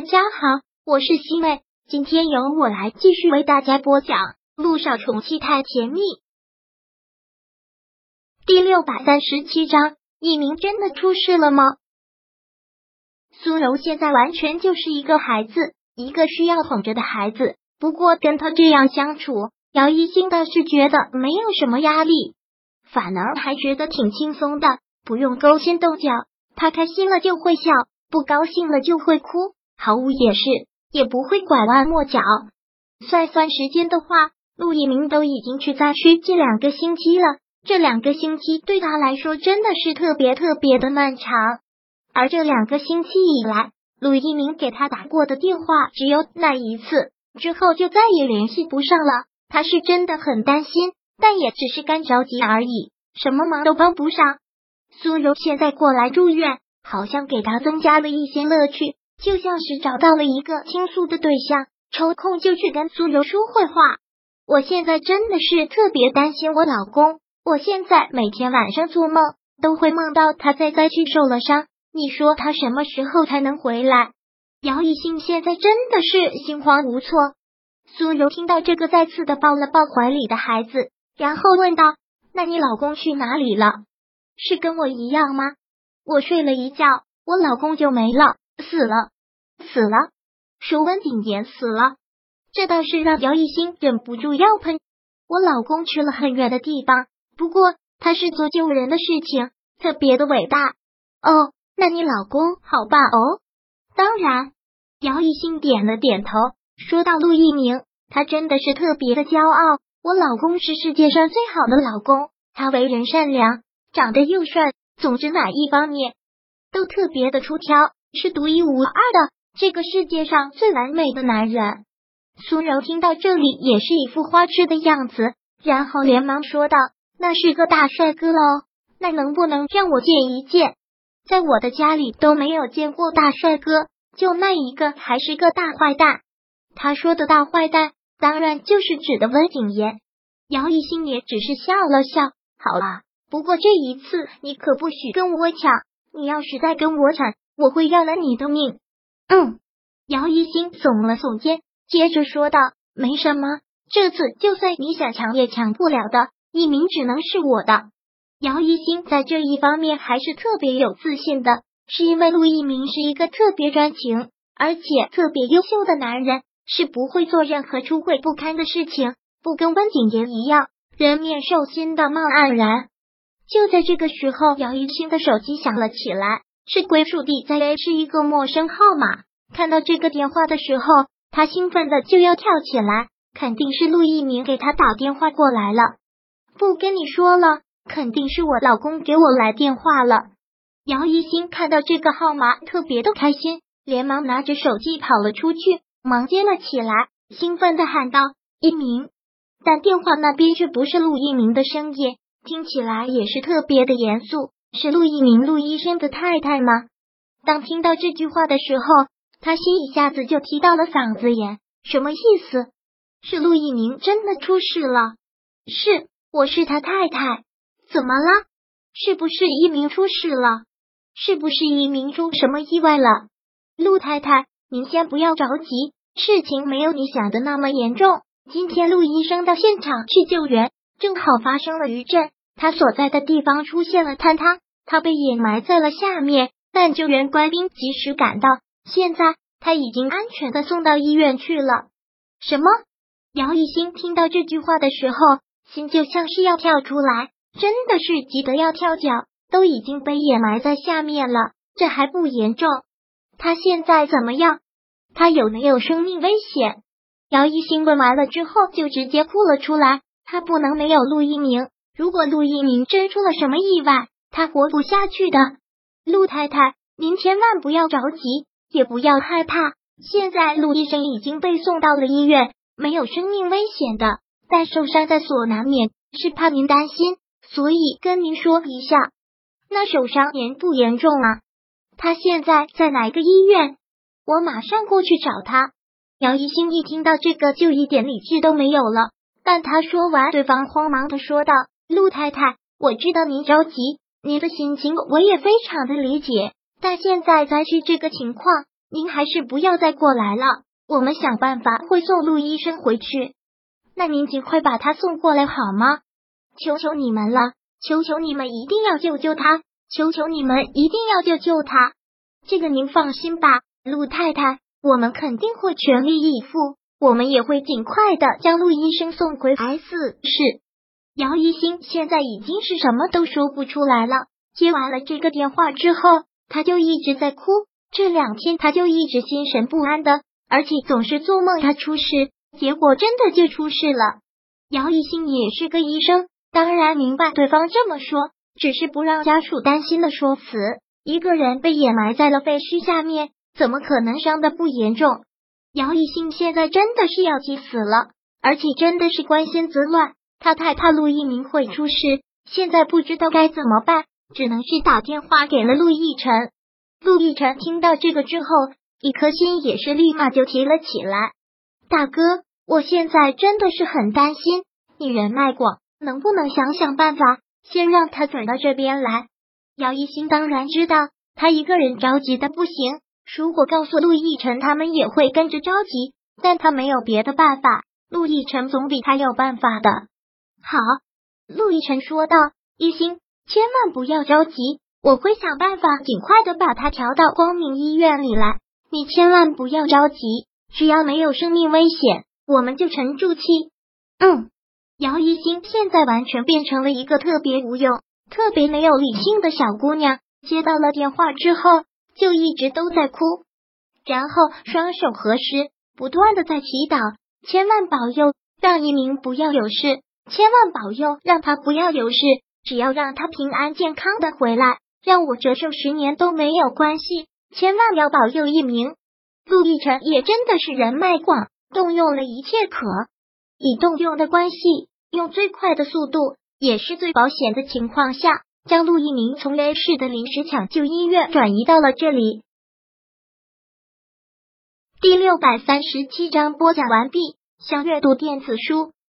大家好，我是西妹，今天由我来继续为大家播讲《路上宠妻太甜蜜》第六百三十七章。一鸣真的出事了吗？苏柔现在完全就是一个孩子，一个需要哄着的孩子。不过跟他这样相处，姚一兴倒是觉得没有什么压力，反而还觉得挺轻松的，不用勾心斗角。他开心了就会笑，不高兴了就会哭，毫无掩饰，也不会拐弯抹角。算算时间的话，陆一鸣都已经去灾区近两个星期了。这两个星期对他来说真的是特别特别的漫长，而这两个星期以来，陆一鸣给他打过的电话只有那一次，之后就再也联系不上了。他是真的很担心，但也只是干着急而已，什么忙都帮不上。苏柔现在过来住院，好像给他增加了一些乐趣，就像是找到了一个倾诉的对象，抽空就去跟苏柔说会话。我现在真的是特别担心我老公。我现在每天晚上做梦都会梦到他在灾区受了伤，你说他什么时候才能回来？姚一兴现在真的是心慌无措。苏柔听到这个，再次的抱了抱怀里的孩子，然后问道：“那你老公去哪里了？是跟我一样吗？我睡了一觉，我老公就没了，死了，死了，说温景言死了。”这倒是让姚一兴忍不住要喷。我老公去了很远的地方。不过他是做救人的事情，特别的伟大哦。那你老公好吧？哦，当然。姚一兴点了点头，说到陆一鸣，他真的是特别的骄傲。我老公是世界上最好的老公，他为人善良，长得又帅，总之哪一方面都特别的出挑，是独一无二的，这个世界上最完美的男人。苏柔听到这里也是一副花痴的样子，然后连忙说道。那是个大帅哥喽，那能不能让我见一见？在我的家里都没有见过大帅哥，就那一个还是个大坏蛋。他说的大坏蛋，当然就是指的温景言。姚一兴也只是笑了笑，好了，不过这一次你可不许跟我抢，你要是再跟我抢，我会要了你的命。嗯，姚一星耸了耸肩，接着说道：“没什么，这次就算你想抢也抢不了的。”一鸣只能是我的。姚一新在这一方面还是特别有自信的，是因为陆一鸣是一个特别专情而且特别优秀的男人，是不会做任何出轨不堪的事情，不跟温景言一样人面兽心的孟黯然。就在这个时候，姚一新的手机响了起来，是归属地在 A，是一个陌生号码。看到这个电话的时候，他兴奋的就要跳起来，肯定是陆一鸣给他打电话过来了。不跟你说了，肯定是我老公给我来电话了。姚一新看到这个号码，特别的开心，连忙拿着手机跑了出去，忙接了起来，兴奋的喊道：“一鸣！”但电话那边却不是陆一鸣的声音，听起来也是特别的严肃。是陆一鸣陆医生的太太吗？当听到这句话的时候，他心一下子就提到了嗓子眼。什么意思？是陆一鸣真的出事了？是。我是他太太，怎么了？是不是一鸣出事了？是不是一鸣出什么意外了？陆太太，您先不要着急，事情没有你想的那么严重。今天陆医生到现场去救援，正好发生了余震，他所在的地方出现了坍塌，他被掩埋在了下面。但救援官兵及时赶到，现在他已经安全的送到医院去了。什么？姚一兴听到这句话的时候。心就像是要跳出来，真的是急得要跳脚，都已经被掩埋在下面了，这还不严重？他现在怎么样？他有没有生命危险？姚一兴问完了之后，就直接哭了出来。他不能没有陆一鸣，如果陆一鸣真出了什么意外，他活不下去的。陆太太，您千万不要着急，也不要害怕。现在陆医生已经被送到了医院，没有生命危险的。但受伤在所难免，是怕您担心，所以跟您说一下。那受伤严不严重啊？他现在在哪个医院？我马上过去找他。姚一兴一听到这个，就一点理智都没有了。但他说完，对方慌忙的说道：“陆太太，我知道您着急，您的心情我也非常的理解。但现在灾区这个情况，您还是不要再过来了，我们想办法会送陆医生回去。那您尽快把他送过来好吗？求求你们了，求求你们一定要救救他，求求你们一定要救救他。这个您放心吧，陆太太，我们肯定会全力以赴，我们也会尽快的将陆医生送回 S 市。姚一星现在已经是什么都说不出来了。接完了这个电话之后，他就一直在哭。这两天他就一直心神不安的，而且总是做梦他出事，结果真的就出事了。姚一星也是个医生，当然明白对方这么说，只是不让家属担心的说辞。一个人被掩埋在了废墟下面，怎么可能伤的不严重？姚一星现在真的是要急死了，而且真的是关心则乱。他太怕陆一鸣会出事，现在不知道该怎么办，只能是打电话给了陆亦辰。陆亦辰听到这个之后，一颗心也是立马就提了起来。大哥，我现在真的是很担心，你人脉广，能不能想想办法，先让他转到这边来？姚一新当然知道，他一个人着急的不行，如果告诉陆亦辰，他们也会跟着着急，但他没有别的办法。陆亦辰总比他有办法的。好，陆亦辰说道：“一心，千万不要着急，我会想办法尽快的把他调到光明医院里来。你千万不要着急，只要没有生命危险，我们就沉住气。”嗯，姚一星现在完全变成了一个特别无用、特别没有理性的小姑娘。接到了电话之后，就一直都在哭，然后双手合十，不断的在祈祷，千万保佑让一鸣不要有事。千万保佑，让他不要有事。只要让他平安健康的回来，让我折寿十年都没有关系。千万要保佑一鸣。陆亦辰也真的是人脉广，动用了一切可以动用的关系，用最快的速度，也是最保险的情况下，将陆一鸣从 A 市的临时抢救医院转移到了这里。第六百三十七章播讲完毕。想阅读电子书。